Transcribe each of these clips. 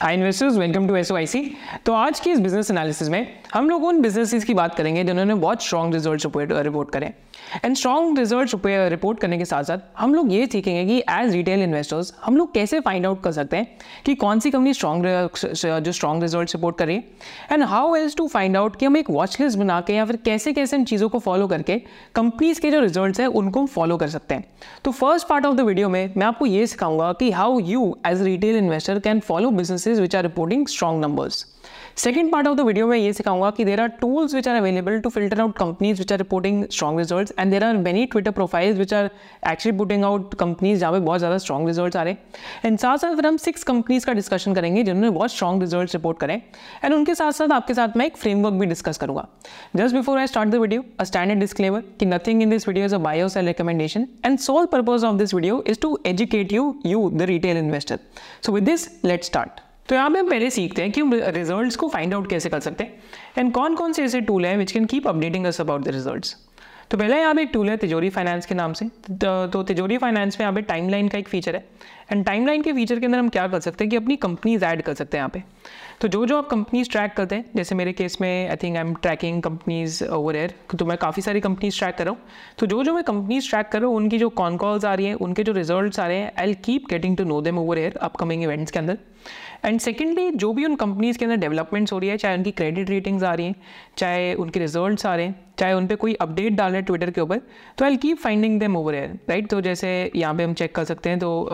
Hi investors welcome to S तो आज की इस बिज़नेस एनालिसिस में हम लोग उन बिजनेसेस की बात करेंगे जिन्होंने बहुत स्ट्रॉन्ग रिज़ल्ट रिपोर्ट करें। एंड स्ट्रॉन्ग रिज़ल्ट रिपोर्ट करने के साथ साथ हम लोग ये सीखेंगे कि एज रिटेल इन्वेस्टर्स हम लोग कैसे फाइंड आउट कर सकते हैं कि कौन सी कंपनी स्ट्रॉन्ग जो स्ट्रॉन्ग रिज़ल्ट रिपोर्ट कर and how as to find out कि हम एक वॉच लिस्ट बना के या फिर कैसे कैसे इन चीज़ों को फॉलो करके कंपनीज़ के जो रिज़ल्ट हैं उनको हम फॉलो कर सकते हैं। तो first part of the video में मैं आपको ये सिखाऊँगा कि how you as retail investor can follow businesses which are reporting strong numbers second part of the video में ये सिखाऊँगा कि there are tools which are available to filter out companies which are reporting strong result and there are many Twitter profiles which are actually putting out companies जहाँ पे बहुत ज़्यादा strong result आ रहे हैं। एंड साथ साथ फिर हम सिक्स कंपनीज़ का डिस्कशन करेंगे जिन्होंने बहुत स्ट्रॉन्ग रिज़ल्ट रिपोर्ट करें एंड उनके साथ साथ आपके साथ मैं एक फ्रेमवर्क भी डिस्कस करूँगा। Just before I start the video a standard disclaimer कि nothing in this video is a buy or sell recommendation and sole purpose of this video is to educate you you the retail investor so with this let start तो यहाँ पे हम पहले सीखते हैं कि हम रिजल्ट्स को फाइंड आउट कैसे कर सकते हैं। एंड कौन कौन से ऐसे टूल हैं which can keep updating us about the results तो पहले यहाँ पे एक टूल है तिजोरी फाइनेंस के नाम से। तो, तो तिजोरी फाइनेंस में यहाँ पे टाइमलाइन का एक फीचर है। एंड टाइमलाइन के फीचर के अंदर हम क्या कर सकते हैं कि अपनी कंपनीज़ ऐड कर सकते हैं यहाँ पे। तो जो जो आप कंपनीज़ ट्रैक करते हैं जैसे मेरे केस में I think I am tracking companies over here तो मैं काफ़ी सारी कंपनीज़ ट्रैक कर रहा हूँ। तो जो जो मैं कंपनीज़ ट्रैक कर रहा हूँ उनकी जो कॉन कॉल्स आ रही है उनके जो रिजल्ट्स आ रहे हैं I'll keep getting to know them over here upcoming events के अंदर। एंड सेकेंडली जो भी उन कंपनीज़ के अंदर डेवलपमेंट्स हो रही है चाहे उनकी क्रेडिट रेटिंग्स आ रही हैं चाहे उनके रिजल्ट्स आ रहे हैं चाहे उन पर कोई अपडेट डाल रहे हैं ट्विटर के ऊपर तो I keep finding them over here right तो जैसे यहाँ पे हम चेक कर सकते हैं तो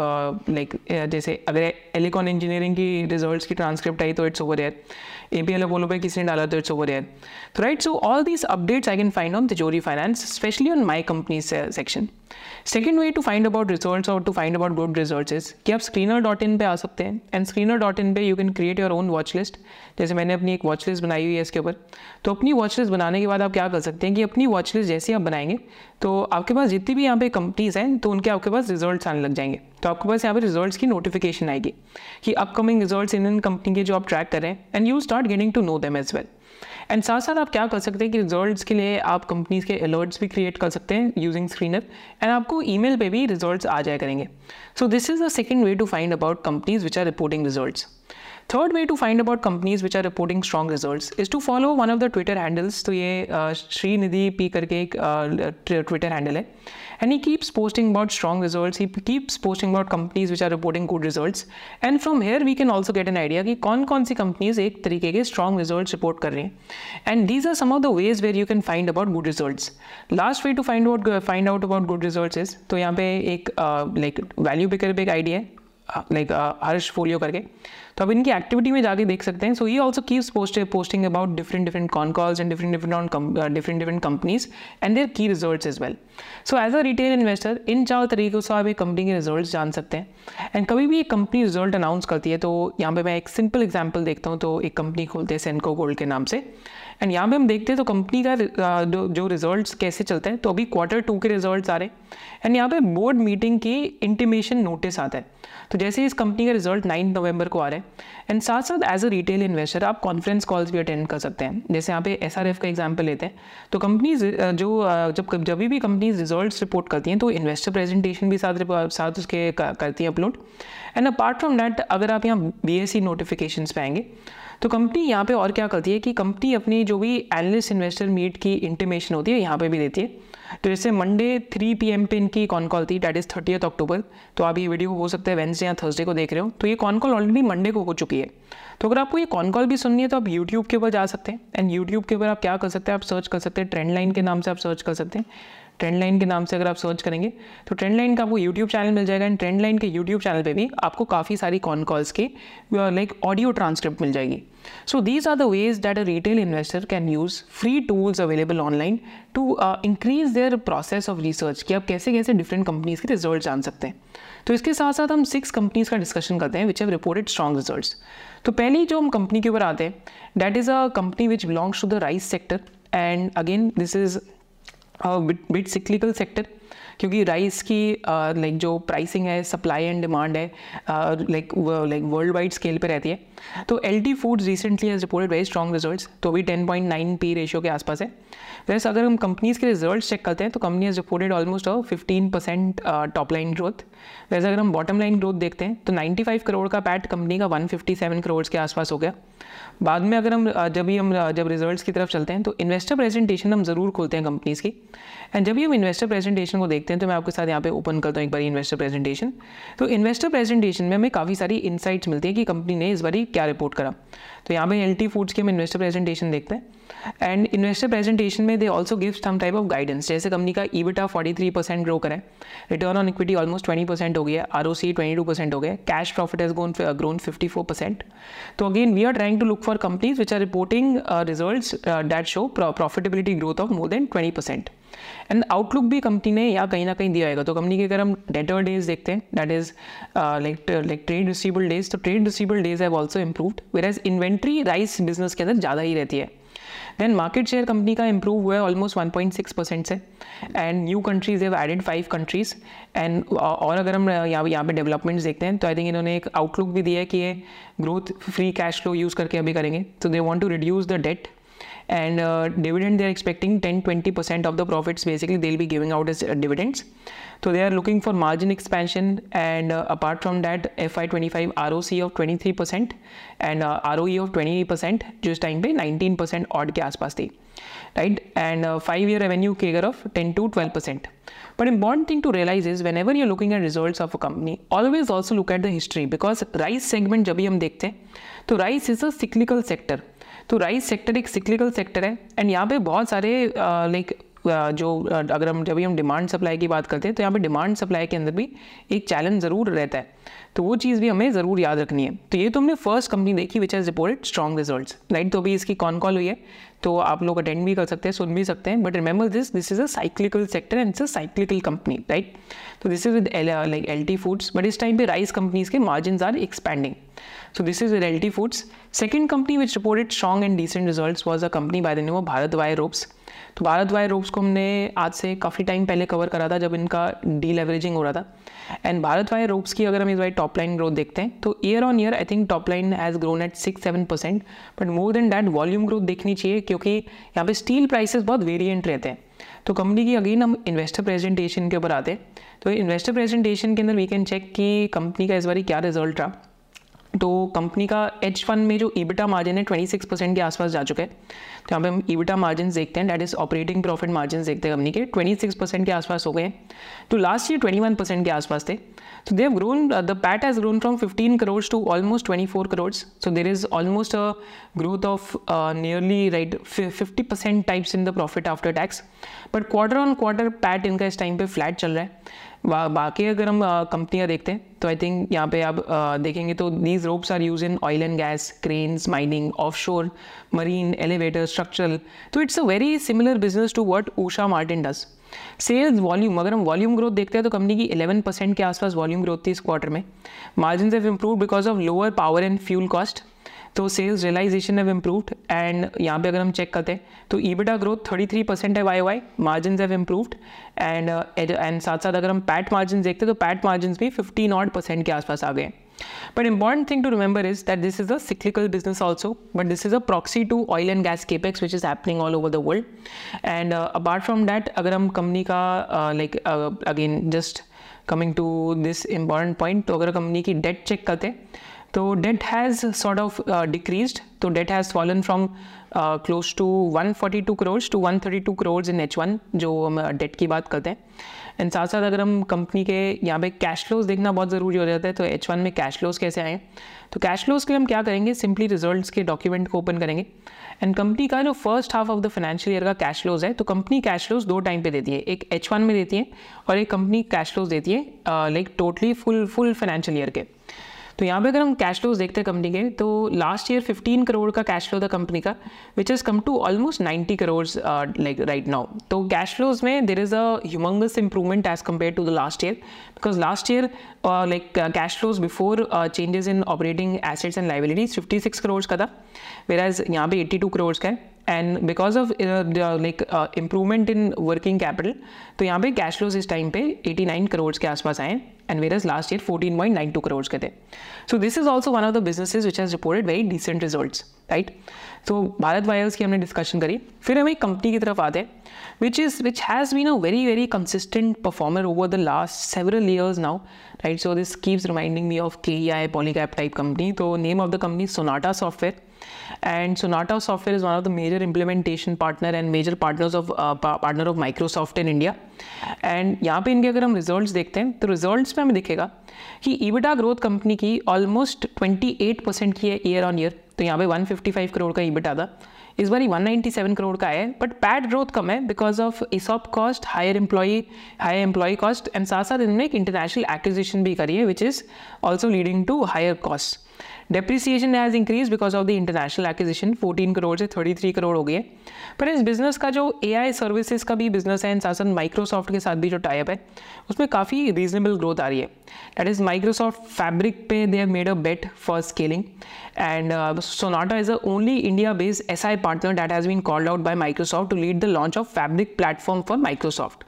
लाइक uh, जैसे अगर एलिकॉन इंजीनियरिंग की रिजल्ट्स की ट्रांसक्रिप्ट आई तो it's over here A P L Apollo पे किसी ने डाला तो इट्स ओवर एयर तो right so all these updates I can find on Tijori finance specially on my company section second way to find about result और to find about good results is कि आप screener dot in पर आ सकते हैं and screener dot in पर you can create your own watch list जैसे मैंने अपनी एक वॉच लिस्ट बनाई हुई है इसके ऊपर। तो अपनी वॉच लिस्ट बनाने के बाद आप क्या कर सकते हैं कि अपनी वॉच लिस्ट जैसे आप बनाएँगे तो आपके पास जितनी भी यहाँ पे कंपनीज़ हैं तो उनके आपके पास रिज़ल्ट आने लग जाएँगे। तो आपके पास यहाँ पे रिजल्ट्स की नोटिफिकेशन आएगी कि upcoming results in in company के जो आप ट्रैक करें and you start getting to know them as well and साथ साथ आप क्या कर सकते हैं कि रिजल्ट्स के लिए आप कंपनीज़ के अलर्ट्स भी क्रिएट कर सकते हैं यूजिंग स्क्रीनर एंड आपको ईमेल पे भी रिज़ल्ट आ जाए करेंगे। So this is the second way to find about companies which are reporting results third way to find about companies which are reporting strong result is to follow one of the Twitter handles तो ये Shrinidhi P करके एक Twitter handle है। And he keeps posting about strong results. He keeps posting about companies which are reporting good results. And from here we can also get an idea कि कौन कौन सी companies एक तरीके के स्ट्रॉन्ग रिज़ल्ट रिपोर्ट कर रही हैं। And these are some of the ways where you can find about good results last way to find out find out about good result is तो यहाँ पे एक लाइक वैल्यू पिकर पे एक idea है। लाइक हर्ष फोलियो करके। तो आप इनकी एक्टिविटी में जाके देख सकते हैं। सो ये also keeps post posting about different different con calls and different different on different different companies and their की results is well so as a retail investor इन चार तरीकों से आप एक कंपनी के रिज़ल्ट जान सकते हैं। एंड कभी भी एक कंपनी रिज़ल्ट अनाउंस करती है तो यहाँ पे मैं एक सिंपल एग्ज़ाम्पल देखता हूँ तो एक कंपनी खोलते हैं सेंको गोल्ड के नाम से। एंड यहाँ पे हम देखते हैं तो कंपनी का जो रिजल्ट्स कैसे चलते हैं तो अभी क्वार्टर टू के रिजल्ट्स आ रहे हैं। एंड यहाँ पे बोर्ड मीटिंग की इंटीमेशन नोटिस आता है। तो जैसे इस कंपनी का रिज़ल्ट नाइन्थ नवंबर को आ रहे हैं एंड साथ साथ एज अ रिटेल इन्वेस्टर आप कॉन्फ्रेंस कॉल्स भी अटेंड कर सकते हैं। जैसे यहाँ पे एसआरएफ का एग्ज़ाम्पल लेते हैं। तो कंपनीज़ जो जब जब भी कंपनीज़ रिज़ल्ट रिपोर्ट करती हैं तो इन्वेस्टर प्रेजेंटेशन भी साथ साथ उसके करती हैं upload and apart from that अगर आप यहाँ बी एस सी नोटिफिकेशन पे आएँगे तो कंपनी यहाँ पे और क्या करती है कि कंपनी अपनी जो भी एनालिस्ट इन्वेस्टर मीट की इंटीमेशन होती है, यहाँ पे भी देती है। तो जैसे मंडे थ्री पी एम पे इनकी कॉन कॉल थी डैट इज़ थर्टी अक्टूबर तो आप ये वीडियो हो सकता है वेंसडे या थर्सडे को देख रहे हो। तो ये कॉन कॉल ऑलरेडी मंडे को हो चुकी है। तो अगर आपको ये कॉन कॉल भी सुननी है तो आप यूट्यूब के ऊपर जा सकते हैं। एंड यूट्यूब के ऊपर आप क्या कर सकते हैं, आप सर्च कर सकते हैं ट्रेंड लाइन के नाम से आप सर्च कर सकते हैं। ट्रेंड लाइन के नाम से अगर आप सर्च करेंगे तो ट्रेंड लाइन का आपको यूट्यूब चैनल मिल जाएगा एंड ट्रेंड लाइन के यूट्यूब चैनल पे भी आपको काफ़ी सारी कॉन कॉल्स की लाइक ऑडियो ट्रांसक्रिप्ट मिल जाएगी। So these are the ways that a retail investor can use free tools available online to increase their process of research कि आप कैसे कैसे डिफरेंट कंपनीज़ के रिज़ल्ट जान सकते हैं। तो इसके साथ साथ हम सिक्स कंपनीज़ का डिस्कशन करते हैं which have reported strong result तो पहली जो हम कंपनी के ऊपर आते हैं that is a company which belongs to the rice sector and again this is bit cyclical sector क्योंकि राइस की लाइक जो प्राइसिंग है सप्लाई एंड डिमांड है like like world wide scale पे रहती है। तो L T Foods recently has reported very strong results तो अभी ten point nine P ratio के आसपास है। वैसे अगर हम कंपनीज़ के रिज़ल्ट चेक करते हैं तो company has reported almost fifteen percent top line growth वैसे अगर हम बॉटम लाइन ग्रोथ देखते हैं तो 95 करोड़ का पैट कंपनी का 157 करोड़ के आसपास हो गया। बाद में अगर हम जब भी हम जब रिजल्ट्स की तरफ़ चलते हैं तो इन्वेस्टर प्रेजेंटेशन हम ज़रूर खोलते हैं कंपनीज़ की। एंड जब भी हम इन्वेस्टर प्रेजेंटेशन को देखते हैं तो मैं आपके साथ यहाँ पे ओपन करता हूँ एक बार इन्वेस्टर प्रेजेंटेशन तो इन्वेस्टर प्रेजेंटेशन में हमें काफ़ी सारी इनसाइट्स मिलती है कि कंपनी ने इस बारी क्या रिपोर्ट करा। तो यहाँ पे एल फूड्स की हम इन्वेस्टर प्रेजेंटेशन देखते हैं। एंड इन्वेस्टर प्रेजेंटेशन में they also give some type of guidance जैसे कंपनी का EBITDA forty three percent grow करें return on equity almost twenty percent हो गया R O C twenty two percent हो गया cash profit has gone grown fifty four percent तो again we are trying to look for companies which are reporting result that show profitability growth of more than twenty percent and outlook भी company ने या कहीं ना कहीं दिया होगा। तो कंपनी के अगर हम डेटर डेज़ देखते हैं that is like like trade receivable days तो trade receivable days have also improved whereas inventory rice business के अंदर ज़्यादा ही रहती है। देन मार्केट शेयर कंपनी का इंप्रूव हुआ है ऑलमोस्ट 1.6 परसेंट से। And new countries have added five countries and और अगर हम यहाँ यहाँ पे डेवलपमेंट्स देखते हैं तो आई थिंक इन्होंने एक आउटलुक भी दिया है कि ये growth free cash flow use करके अभी करेंगे। तो they want to reduce the debt and uh, dividend they're expecting 10 20% of the profits basically they'll be giving out as uh, dividends so they are looking for margin expansion and uh, apart from that FY25 ROC of 23% and uh, ROE of 20% just time पे 19% odd के आसपास थी right and uh, 5 year revenue CAGR of 10 to 12% but important thing to realize is whenever you're looking at results of a company always also look at the history because rice segment जब भी हम देखते हैं तो rice is a cyclical sector तो rice sector एक cyclical sector है and यहाँ पे बहुत सारे लाइक जो अगर हम, जब भी हम डिमांड सप्लाई की बात करते हैं तो यहाँ पे डिमांड सप्लाई के अंदर भी एक चैलेंज ज़रूर रहता है। तो वो चीज़ भी हमें ज़रूर याद रखनी है। तो ये तो हमने फ़र्स्ट कंपनी देखी which has reported strong result right तो अभी इसकी कॉन कॉल हुई है तो आप लोग अटेंड भी कर सकते हैं, सुन भी सकते हैं but remember this this is a cyclical sector and it's a cyclical company right तो this is with like L T Foods but इस टाइम पे राइस कंपनीज़ के margin are expanding So this is with LT Foods. Second company which reported strong and decent results was a company by the name of Bharat Wire Ropes. तो Bharat wire ropes को हमने आज से काफ़ी time पहले cover करा था जब इनका डी लेवरेजिंग हो रहा था एंड भारत वायर रोप्स की अगर हम इस बार टॉप लाइन ग्रोथ देखते हैं तो year on year I think top line has grown at six seven percent but more than that volume growth देखनी चाहिए क्योंकि यहाँ पे स्टील प्राइसेस बहुत वेरिएंट रहते हैं तो कंपनी की अगेन हम इन्वेस्टर प्रेजेंटेशन के ऊपर आते हैं तो इन्वेस्टर प्रेजेंटेशन के अंदर वी कैन चेक कि कंपनी का इस बार क्या रिज़ल्ट रहा तो कंपनी का एच वन में जो ईबिटा मार्जिन है 26 परसेंट के आसपास जा चुका है। तो यहाँ पे हम ईबिटा मार्जिन देखते हैं। That is operating profit margin देखते हैं कंपनी के। 26 परसेंट के आसपास हो गए हैं। तो लास्ट ईयर 21 परसेंट के आसपास थे। तो they have grown the PAT has grown from 15 crores to almost 24 crores so there is almost a growth of nearly right fifty percent types in the profit after tax but quarter on quarter PAT इनका इस time पे flat चल रहा है। बाकी अगर हम कंपनियाँ देखते हैं तो आई थिंक यहाँ पे आप देखेंगे तो these ropes are use in oil and gas cranes mining offshore marine elevator structural तो it's a very similar business to what Usha Martin does sales volume अगर हम वॉल्यूम ग्रोथ देखते हैं तो कंपनी की 11 परसेंट के आसपास वॉल्यूम ग्रोथ थी इस क्वार्टर में। Margin have improve because of lower power and fuel cost तो sales realisation have improved and यहाँ पे अगर हम चेक करते हैं तो ईबिटा ग्रोथ 33 परसेंट है Y Y margin have improved and and साथ साथ अगर हम पैट मार्जिन देखते हैं तो पैट मार्जिन भी फिफ्टी नॉट परसेंट के आसपास आ गए important thing to remember is that this is a cyclical business also, but this is a proxy to oil and gas capex which is happening all over the world. And uh, apart from that, अगर हम company का like again just coming to this important point तो अगर company की debt check करते हैं तो debt has sort of decreased तो debt has fallen from close to 142 crores to 132 crores in H one जो हम डेट की बात करते हैं. एंड साथ साथ अगर हम कंपनी के यहाँ पे कैश फ्लोज देखना बहुत ज़रूरी हो जाता है तो एच वन में कैश फ्लोज कैसे आए? तो कैश फ्लोज के लिए हम क्या करेंगे? सिंपली रिजल्ट्स के डॉक्यूमेंट को ओपन करेंगे. एंड कंपनी का जो first half of the financial year का कैश फ्लोज है तो कंपनी कैश फ्लोज दो टाइम पे देती है. एक एच वन में देती है और एक कंपनी कैश फ्लोज देती है like totally full full financial year के. तो यहाँ पे अगर हम कैश फ्लोज देखते हैं कंपनी के तो लास्ट ईयर 15 करोड़ का कैश फ्लो था कंपनी का which is come to almost 90 crore like right now तो कैश फ्लोज में there is a humongous improvement as compare to the last year because last year like cash flows before changes in operating assets and liabilities 56 crore का था where as यहाँ पे 82 करोड़ का है. And because of like improvement in working capital तो यहाँ पे cash flows इस टाइम पे 89 करोड़ के आसपास आए and whereas last year 14.92 crore के थे. So this is also one of the businesses which has reported very decent results right तो भारत वायर्स की हमने डिस्कशन करी. फिर हम एक कंपनी की तरफ़ आते which is which has been a very very consistent performer over the last several years now right so this keeps reminding me of K E I Polycab type company तो name of the company Sonata Software sonata software is one of the major implementation partner and major partners of uh, partner of microsoft in india. And यहाँ पे इनके अगर हम results देखते हैं तो में हमें दिखेगा कि ईबिटा ग्रोथ कंपनी की ऑलमोस्ट 28 परसेंट की है ईयर ऑन ईयर तो यहाँ पे 155 करोड़ का ईबिटा था. इस बार 197 करोड़ का है बट पैड ग्रोथ कम है because of ESOP cost higher employee higher employ cost and साथ साथ इन्होंने एक इंटरनेशनल एक्विजिशन भी करी है which is also leading to higher cost depreciation has increase because of the international acquisition 14 crore से 33 करोड़ हो गए पर इस बिज़नेस का जो ए आई सर्विसेज़ का भी बिज़नेस है साथ साथ माइक्रोसॉफ्ट के साथ भी जो टाइप है, उसमें काफ़ी रीजनेबल ग्रोथ आ रही है। दैट इज़ माइक्रोसॉफ्ट फैब्रिक पे they have made a bet for scaling and Sonata is a only India based S I partner that has been called out by Microsoft to lead the launch of Fabric platform for Microsoft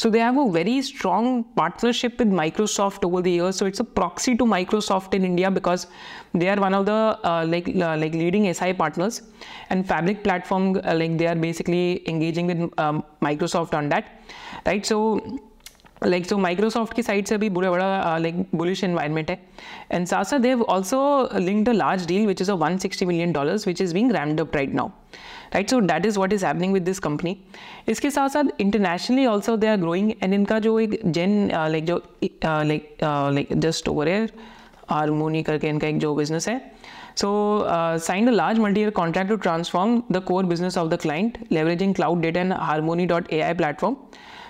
So they have a very strong partnership with Microsoft over the years. So it's a proxy to Microsoft in India because they are one of the uh, like uh, like leading SI partners, and Fabric platform uh, like they are basically engaging with um, Microsoft on that, right? So like so Microsoft की side से भी बुरा बड़ा like bullish environment है. And साथ साथ they've also linked a large deal which is a 160 million dollars which is being ramped up right now right so that is what is happening with this company इसके साथ साथ internationally also they are growing and इनका जो एक gen like जो like like just over air harmony करके इनका एक जो बिज़नेस है so so uh, signed a large multi-year contract to transform the core business of the client leveraging cloud data and harmony.ai platform.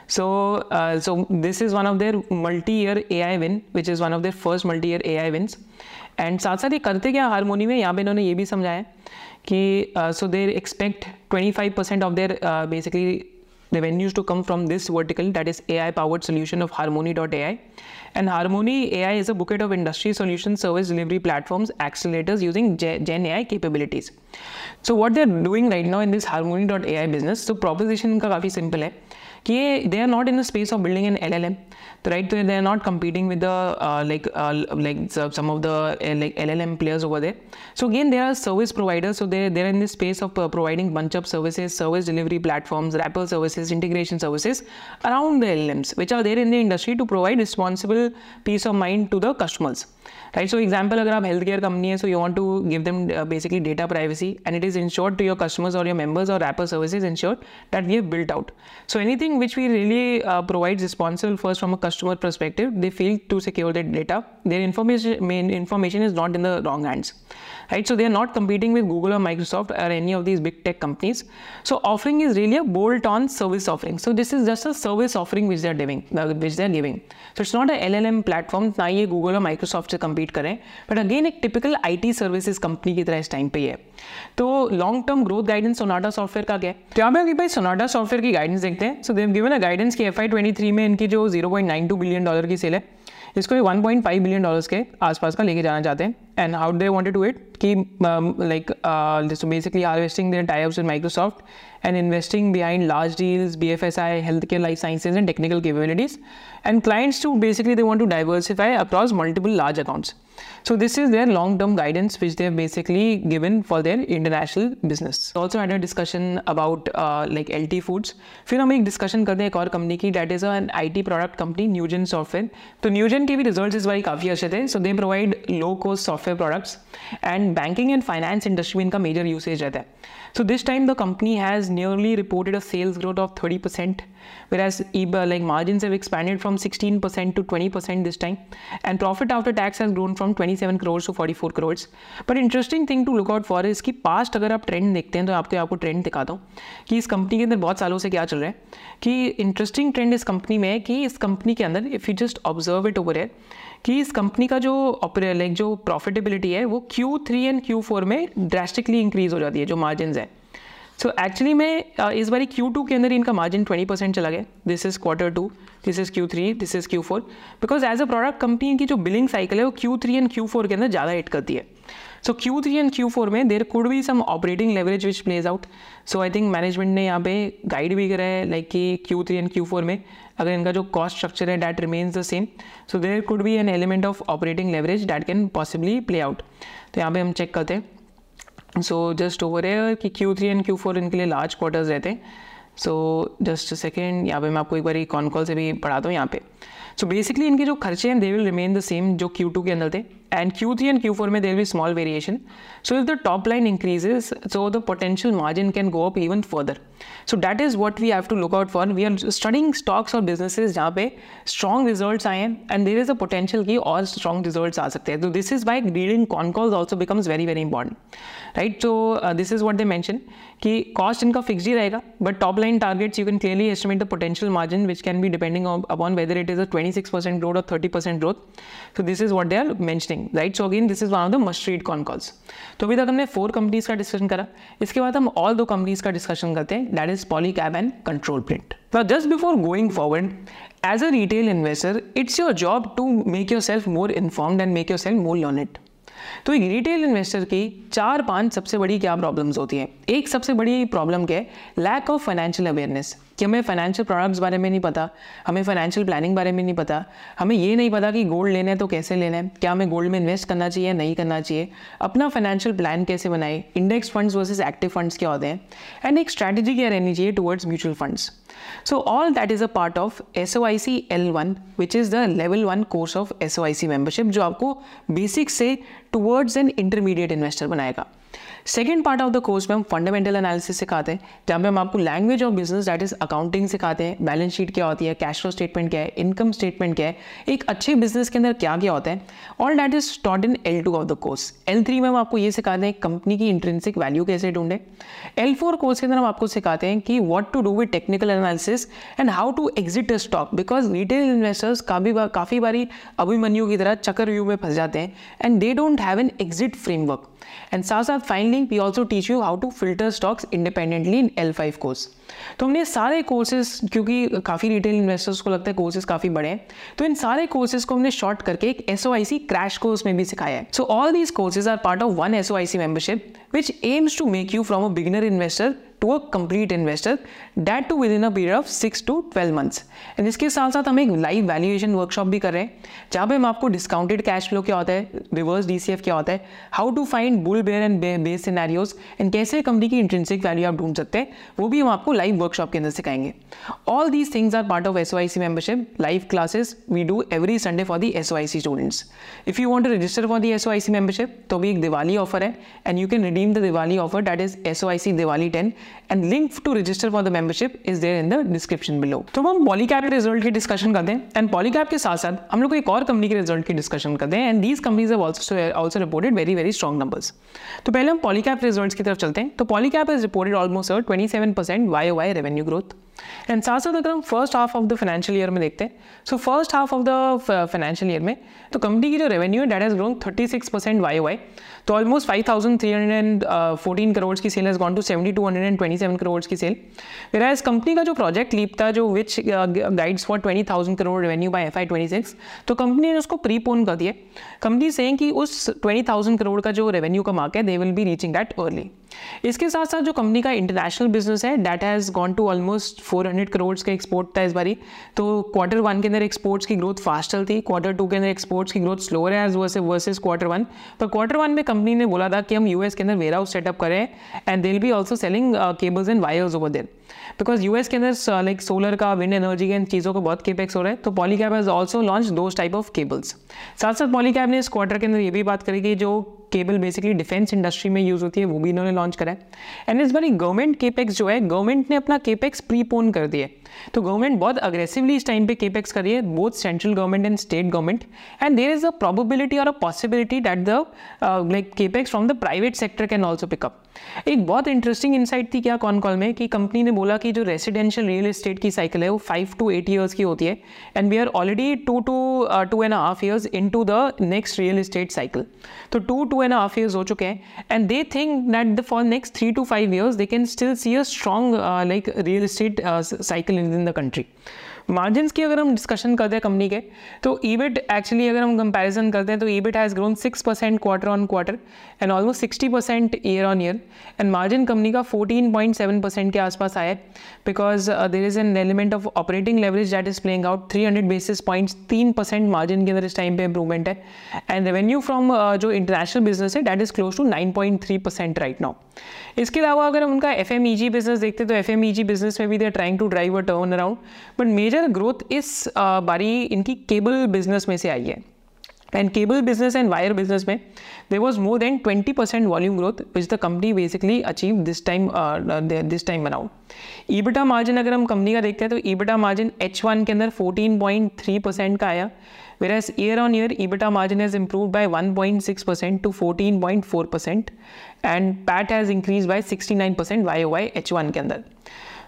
so uh, so this is one of their multi-year ai win which is one of their first multi-year ai wins and साथ साथ ये करते क्या harmony में यहाँ पे इन्होंने ये भी समझाया कि so they expect 25 percent of their uh, basically revenues to come from this vertical that is AI powered solution of Harmony.ai. And Harmony AI is a bucket of industry solution service delivery platforms, accelerators using Gen AI capabilities. So what they're doing right now in this Harmony.ai business, so proposition का काफ़ी simple है they are not in the space of building an LLM right? So they're not competing with the uh, like uh, like some of the uh, like llm players over there. So again they are service providers. So they they're in this space of uh, providing bunch of services service delivery platforms wrapper services integration services around the llms which are there in the industry to provide responsible peace of mind to the customers right? So example agar aap healthcare company so you want to give them uh, basically data privacy and it is ensured to your customers or your members or wrapper services ensured that we have built out. So anything which we really uh, provides responsible first from a customer perspective they feel to secure their data. Their information information is not in the wrong hands. Right? So they are not competing with google or microsoft or any of these big tech companies. So offering is really a bolt on service offering. So this is just a service offering which they are giving uh, which they are giving. So it's not a llm platform nor ye google or microsoft company compete करें। But again एक typical I T services company की तरह इस time पे ही। तो long term growth guidance Sonata Software का क्या है? तो यहाँ पे अभी भाई सोनाटा सॉफ्टवेयर की गाइडेंस देखते हैं। So they've given a guidance की एफ़ आई ट्वेंटी थ्री में इनकी जो zero point nine two billion dollar की सेल है इसको ये 1.5 बिलियन डॉलर्स के आसपास का लेके जाना चाहते हैं। And how they wanted to it कि like basically harvesting their types with Microsoft and investing behind large deals, BFSI, healthcare, life sciences, and technical capabilities. And clients too, basically, they want to diversify across multiple large accounts. So this is their long-term guidance which they have basically given for their international business. Also had a discussion about uh, like LT Foods. फिर हम एक discussion करते हैं एक और company की that is an IT product company Newgen Software. तो Newgen के भी results इस बारी काफ़ी अच्छे थे. So they provide low-cost software products and banking and finance industry में इनका major usage रहता है. So this time the company has nearly reported a sales growth of 30%, Whereas EBA like margins have expanded from 16% to 20% this time, and profit after tax has grown from 27 crores to 44 crores. But interesting thing to look out for is कि past अगर आप trend देखते हैं तो आपको आपको trend दिखाता हूँ कि इस कंपनी के अंदर बहुत सालों से क्या चल रहा है कि इंटरेस्टिंग ट्रेंड इस कंपनी में है कि इस कंपनी के अंदर if you just observe it over है कि इस कंपनी का जो लाइक जो प्रॉफिटेबिलिटी है वो Q3 एंड Q4 में ड्रास्टिकली इंक्रीज हो जाती है जो मार्जिन है सो एक्चुअली मैं इस बारी क्यू टू के अंदर इनका मार्जिन ट्वेंटी परसेंट चला गया। This is quarter two this is Q three this is Q four because as a product company की जो बिलिंग साइकिल है, वो Q three and Q four के अंदर ज़्यादा हिट करती है। So Q three and Q four में देर कुड भी some operating leverage which plays out so I think management ने यहाँ पे गाइड भी करा है लाइक कि Q three and Q four में अगर इनका जो कॉस्ट स्ट्रक्चर है that remains the same so there could भी an element of operating leverage that can possibly play out तो यहाँ पे हम चेक करते हैं। सो जस्ट ओवर एयर कि Q three and Q four इनके लिए लार्ज क्वार्टर्स रहते हैं। सो जस्ट सेकेंड यहाँ पे मैं आपको एक बार कॉन कॉल से भी पढ़ाता हूँ यहाँ पे। सो so बेसिकली इनके जो खर्चे हैं they will remain the same जो क्यू टू के अंदर थे। and Q3 and Q4 may there will be small variation. So if the top line increases, so the potential margin can go up even further. So that is what we have to look out for. We are studying stocks or businesses जहाँ पे strong results आए हैं and there is a potential कि और strong results आ सकते हैं. So this is why reading con calls also becomes very very important. Right? So uh, this is what they mention कि cost इनका fixed ही रहेगा but top line targets you can clearly estimate the potential margin which can be depending on, upon whether it is a 26% growth or 30% growth. So this is what they are mentioning. Thing right so again this is one of the must read concalls तो अभी तक हमने four companies का discussion करा। इसके बाद हम all दो कंपनीज़ का डिस्कशन करते हैं। That is Polycab and Control Print just before going forward as a retail investor it's your job to make yourself more inform and make yourself more learned तो एक रिटेल इन्वेस्टर की चार पाँच सबसे बड़ी क्या प्रॉब्लम्स होती हैं? एक सबसे बड़ी प्रॉब्लम क्या है? लैक ऑफ़ फाइनेंशियल अवेयरनेस कि हमें फाइनेंशियल प्रोडक्ट्स बारे में नहीं पता, हमें फाइनेंशियल प्लानिंग बारे में नहीं पता, हमें ये नहीं पता कि गोल्ड लेना है तो कैसे लेना है, क्या हमें गोल्ड में इन्वेस्ट करना चाहिए या नहीं करना चाहिए, अपना फाइनेंशियल प्लान कैसे बनाए index funds versus active funds क्या होते हैं? एंड एक स्ट्रैटेजी क्या रहनी चाहिए towards mutual funds So all that is a part of SOIC L1 which is the level 1 course of SOIC membership जो आपको basic से towards an intermediate investor बनाएगा second part of the course में हम fundamental analysis सिखाते हैं, जहाँ पे हम आपको language of business that is accounting सिखाते हैं बैलेंस शीट क्या होती है कैश फ्लो स्टेटमेंट क्या है इनकम स्टेटमेंट क्या है, एक अच्छे बिज़नेस के अंदर क्या क्या होता है all that is taught in L two of the course L three में हम आपको ये सिखाते हैं कंपनी की इंट्रेंसिक वैल्यू कैसे ढूंढे। एल फोर कोर्स के अंदर हम आपको सिखाते हैं कि what to do with technical analysis and how to exit a stock because retail investors काफ़ी बार, काफ़ी बारी अभिमन्यु की तरह चक्कर व्यू में फंस जाते हैं and they don't have an exit framework and साथ साथ finally we also teach you how to filter stocks independently in L five course तो हमने सारे कोर्सेज क्योंकि काफ़ी रिटेल इन्वेस्टर्स को लगता है कोर्सेज काफ़ी बड़े हैं तो इन सारे कोर्सेज को हमने शॉर्ट करके एक एस क्रैश कोर्स में भी सिखाया है। So all these courses are part of one S membership which aims to make you from a beginner investor to a complete investor that too within a period of six to twelve months and इसके साथ साथ हम एक live valuation workshop भी कर रहे हैं, जहाँ पे हम आपको डिस्काउंटेड कैश फ्लो क्या होता है रिवर्स डीसीएफ क्या होता है how to find bull bear and base scenarios and कैसे कंपनी की इंट्रेंसिक वैल्यू आप ढूंढ सकते हैं, वो भी हम आपको लाइव वर्कशॉप के अंदर सिखाएँगे। All these things are part of S Y C membership live classes we do every Sunday for the S Y C students if you want to register for the S Y C membership तो भी एक Diwali offer है and you can redeem the Diwali offer that is S Y C Diwali ten and link to register for the membership is there in the description below तो हम पॉलीकैप के result की discussion करते हैं एंड पॉलीकैप के साथ साथ हम लोग एक और कंपनी के रिज़ल्ट की डिस्कशन करते हैं and these companies also reported very very strong numbers तो पहले हम पॉलीकैप रिजल्ट्स की तरफ़ चलते हैं। तो Polycab is reported almost 27 percent Y Y revenue growth and साथ साथ अगर हम first half of the financial year में देखते हैं so first half of the financial year में तो कंपनी की जो रेवेन्यू है that has grown 36 percent Y Y तो ऑलमोस्ट 5,314 करोड़ की sale has gone to 7,227 crore की सेल फिर एज कंपनी का जो प्रोजेक्ट लीप था जो which guides for 20,000 crore revenue by F Y twenty six तो कंपनी ने उसको प्रीपोन कर दिया। कंपनी से कि उस 20,000 करोड़ का जो रेवेन्यू का मार्क है they will be reaching that early इसके साथ साथ जो कंपनी का इंटरनेशनल बिज़नेस है that has gone to almost 400 crore का एक्सपोर्ट था इस बारी। तो क्वार्टर वन के अंदर एक्सपोर्ट्स की ग्रोथ फास्ट चलती क्वार्टर टू के अंदर एक्सपोर्ट्स की ग्रोथ स्लोअर है एज वर्सेज क्वार्टर वन पर क्वार्टर वन में कंपनी ने बोला था कि हम यूएस के अंदर वेयर हाउस सेटअप करें and they be also selling cables and wires over there because US के अंदर लाइक सोलर का विंड एनर्जी के इन चीज़ों को बहुत केपेक्स हो रहा है तो Polycab has also launch those type of cables साथ साथ पॉलीकैब ने इस क्वार्टर के अंदर ये भी बात करी कि जो केबल बेसिकली डिफेंस इंडस्ट्री में यूज़ होती है, वो भी इन्होंने लॉन्च करा है। एंड इस बारी गवर्नमेंट केपेक्स जो है गवर्नमेंट ने अपना केपेक्स प्रीपोन कर दिया है। तो गवर्नमेंट बहुत अग्रेसिवली इस टाइम पे केपेक्स कर रही है both central government and state government and there is a probability और a possibility that the like capex from the private sector can also pick up एक बहुत इंटरेस्टिंग इंसाइट थी क्या कॉन कॉल में कि कंपनी ने बोला कि जो रेसिडेंशियल रियल एस्टेट की साइकिल है, वो फाइव टू एट ईयर्स की होती है and we are already two two two and half years into the next real estate cycle तो two two and half years हो चुके हैं and they think that the for next three to five years they can still see a strong like real estate cycle in the country. Margin की अगर हम discussion करते हैं company के तो ईबिट एक्चुअली अगर हम कंपैरिजन करते हैं तो EBIT has grown six percent quarter on quarter and almost sixty percent year on year and margin company का फोर्टीन पॉइंट सेवन परसेंट के आसपास आया है because there is an element of operating leverage that is playing out three hundred basis points तीन percent margin के अंदर इस time पे इंप्रूवमेंट है. एंड रेवेन्यू फ्रॉम जो इंटरनेशनल बिज़नेस है that is close to nine point three percent right now इसके अलावा अगर हम उनका एफ़ बिज़नेस देखते तो एफ़ बिज़नेस में भी they trying to drive a turn around but major growth इस बारी इनकी केबल बिज़नेस में से आई है. And cable business and wire business में there was more than twenty percent volume growth which the company basically achieve this time this time बनाउ EBITDA margin अगर हम कंपनी का देखते हैं तो ईबिटा मार्जिन एच वन के अंदर फोर्टीन पॉइंट थ्री परसेंट का आया. Whereas year on year, EBITDA margin has improved by 1.6% to 14.4% and PAT has increased by 69% YOY H1 के अंदर.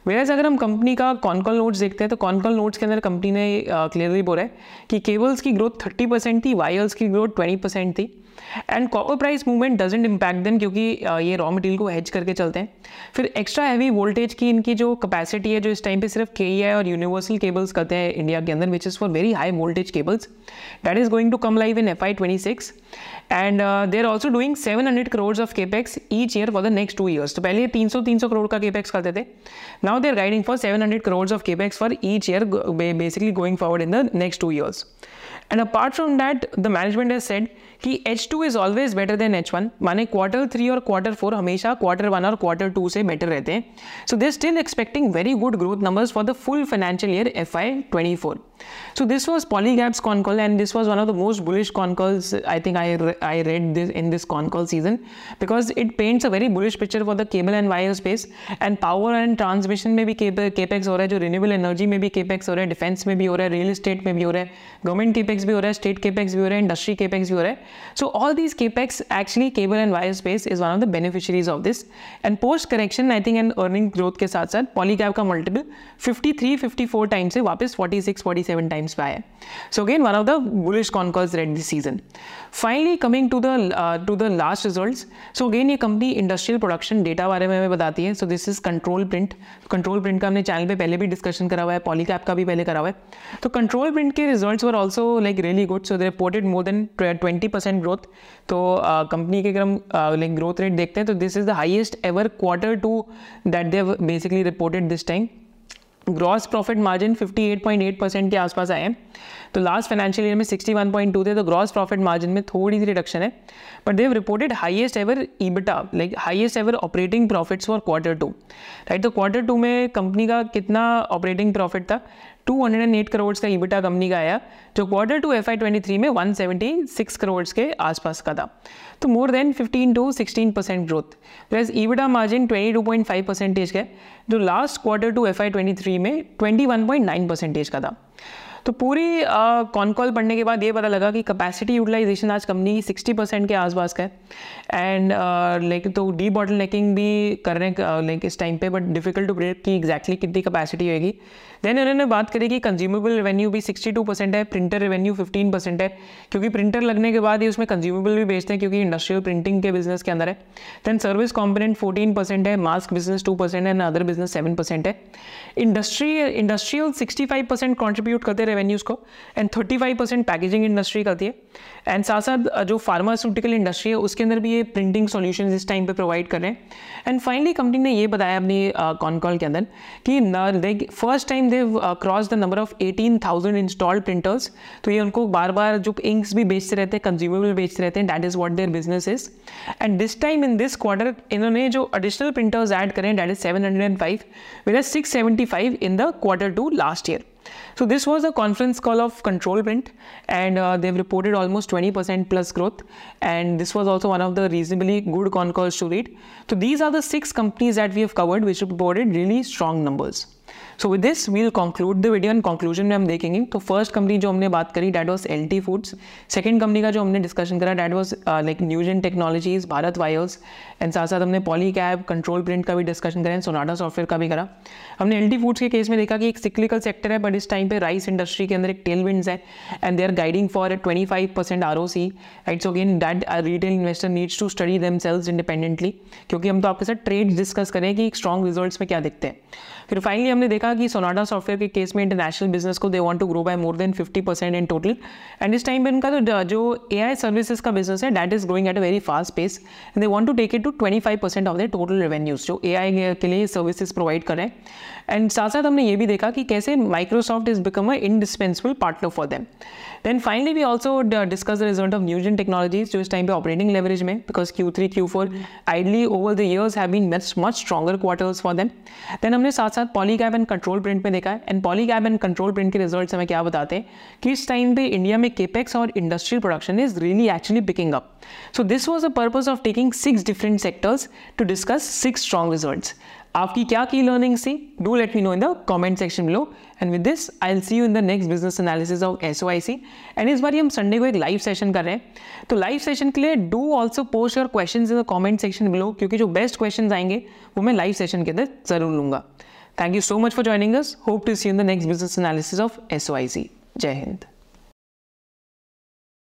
वेराज अगर हम कंपनी का कॉनकॉल नोट्स देखते हैं तो कॉनकॉल नोट्स के अंदर कंपनी ने क्लियरली बोला है कि केबल्स की ग्रोथ 30 परसेंट थी वायर्स की ग्रोथ 20 परसेंट थी. And copper price movement doesn't impact them क्योंकि ये रॉ मटेरियल को हेज करके चलते हैं। फिर एक्स्ट्रा हैवी वोल्टेज की इनकी जो कैपेसिटी है, जो इस टाइम पे सिर्फ़ के ई और यूनिवर्सल केबल्स करते हैं इंडिया के अंदर which is for very high voltage cables that is going to come live in F Y twenty six and they are also doing seven hundred crore of capex each year for the next two years तो पहले तीन सौ तीन सौ करोड़ का capex करते थे। Now they are guiding for seven hundred crore of capex for each year basically going forward in the next two years and apart from that the management has said कि H two is always better than H one माने quarter three और quarter four हमेशा quarter one और quarter two से better रहते हैं। So they still expecting very good growth numbers for the full financial year F Y twenty four so this was Polycab's concall and this was one of the most bullish concalls I think I I read this in this concall season because it paints a very bullish picture for the cable and wire space and power and transmission में भी capex हो रहा है, जो renewable energy में भी capex हो रहा है डिफेंस में भी हो रहा है रियल स्टेट में भी हो रहा है गवर्नमेंट केपेक्स भी हो रहा है स्टेट केपेक्स भी हो रहा है इंडस्ट्री केपेक्स भी हो रहा है। So all these capex actually cable and wire space is one of the beneficiaries of this and post correction I think and earning growth के साथ साथ Polycap का multiple 53 54 times से वापस 46 47 seven times by. So again, one of the bullish concalls read this season. Finally, coming to the uh, to the last results. So again, ये company industrial production data बारे में हमें बताती है so this is Control Print Control Print का हमने channel पे पहले भी डिस्कशन करा हुआ है पॉलीकैप का भी पहले करा हुआ है तो कंट्रोल प्रिंट के results were also like really good so they reported more than twenty percent growth तो कंपनी uh, के अगर हम लाइक ग्रोथ रेट देखते हैं तो this is the highest ever quarter two that they basically reported this time gross profit margin 58.8 percent के आसपास आए हैं। तो लास्ट फाइनेंशियल ईयर में 61.2 थे तो ग्रॉस प्रॉफिट मार्जिन में थोड़ी सी रिडक्शन है। But they've reported highest ever EBITDA like highest ever operating profits for quarter two right तो क्वार्टर टू में कंपनी का कितना ऑपरेटिंग प्रॉफिट था? 208 करोड़ का ईबिटा कंपनी का आया, जो quarter two F Y twenty three में 176 करोड़ के आसपास का था। तो more than 15 to 16 percent growth plus EBITDA margin 22.5 percentage का जो last quarter two F Y twenty three में 21.9 परसेंटेज का था। तो पूरी कॉन कॉल पढ़ने के बाद ये पता लगा कि कैपेसिटी यूटिलाइजेशन आज कंपनी सिक्सटी परसेंट के आसपास का है। एंड लाइक तो डी बॉटल नेकिंग भी कर रहे हैं लाइक इस टाइम पे बट डिफ़िकल्ट टू ब्रेक कि एग्जैक्टली कितनी कैपेसिटी होगी। देन उन्होंने बात करी कि कंज्यूमेबल रेवेन्यू भी 62 परसेंट है प्रिंटर रेवेन्यू 15 परसेंट है, क्योंकि प्रिंटर लगने के बाद ही उसमें कंज्यूमेबल भी बेचते हैं, क्योंकि इंडस्ट्रियल प्रिंटिंग के बिज़नेस के अंदर है। देन सर्विस कॉम्पोनेंट 14 परसेंट है मास्क बिज़नेस टू परसेंट है अदर बिज़नेस सेवन परसेंट है। इंडस्ट्री इंडस्ट्रियल 65 परसेंट कॉन्ट्रीब्यूट करते हैं रेवेन्यूज़ को एंड 35 परसेंट पैकेजिंग इंडस्ट्री करती है। एंड साथ साथ जो फार्मास्यूटिकल इंडस्ट्री है, उसके अंदर भी ये प्रिंटिंग सॉल्यूशन इस टाइम पर प्रोवाइड कर रहे हैं। एंड फाइनली कंपनी ने ये बताया अपनी कॉन कॉल के अंदर कि first time They cross the number of eighteen thousand installed printers तो ये उनको बार बार जो इंक्स भी बेचते रहते हैं कंज्यूमेबल बेचते रहते हैं that is what their business is and this time in this quarter इन्होंने जो एडिशनल प्रिंटर्स ऐड करें that is seven hundred and five with six seventy five in the quarter two last year. So this was a conference call of Control Print and uh, they've reported almost 20% plus growth and this was also one of the reasonably good con calls to read. So these are the six companies that we have covered which reported really strong numbers. So with this we'll conclude the video and conclusion में हम देखेंगे। तो first company जो हमने बात करी that was L T Foods second company का जो हमने डिस्कशन करा that was like Newgen Technologies Bharat Wires and साथ साथ हमने पॉली कैब कंट्रोल प्रिंट का भी डिस्कशन करा एंड सोनाडा सॉफ्टवेयर का भी करा। हमने एल टी फूड्स के केस में देखा कि एक सिक्लिकल सेक्टर है बट इस टाइम पे राइस इंडस्ट्री के अंदर एक टेल विंड्स है and they are guiding for twenty five percent R O C it's again that retail investor needs to study them sales independently क्योंकि हम तो आपके साथ ट्रेड डिस्कस करें कि स्ट्रॉन्ग रिज़ल्ट में क्या दिखते हैं। फिर फाइनली हमने देखा कि सोनाडा सॉफ्टवेयर के केस में इंटरनेशनल बिज़नेस को they want to grow by more than 50 percent in total and इस टाइम पे उनका तो जो ए आई सर्विसेज़ का बिज़नेस है that is growing at a very fast pace and they want to take it to 25 percent of the total revenues जो A आई के लिए सर्विसेज़ प्रोवाइड करें एंड साथ साथ हमने ये भी देखा कि कैसे Microsoft is become a indispensable partner for them then finally we also discuss the result of Newgen Technologies जो इस टाइम पे ऑपरेटिंग लेवरेज में because Q three Q four ideally over the years have been much much stronger quarters for them then हमने साथ साथ Polycab and control print में देखा है। And Polycab and Control Print के रिज़ल्ट हमें क्या बताते हैं? कि इस टाइम पे इंडिया में केपेक्स और industrial production is really actually picking up so this was the purpose of taking six different sectors to discuss six strong results आपकी क्या key learning C? Do let me know in the comment section below and with this I will see you in the next business analysis of S O I C and इस बार हम Sunday को एक live session कर रहे हैं। तो live session के लिए do also post your question in the comment section below क्योंकि जो बेस्ट क्वेश्चन आएँगे, वो मैं लाइव सेशन के अंदर ज़रूर लूँगा। Thank you so much for joining us hope to see in the next business analysis of S O I C जय हिंद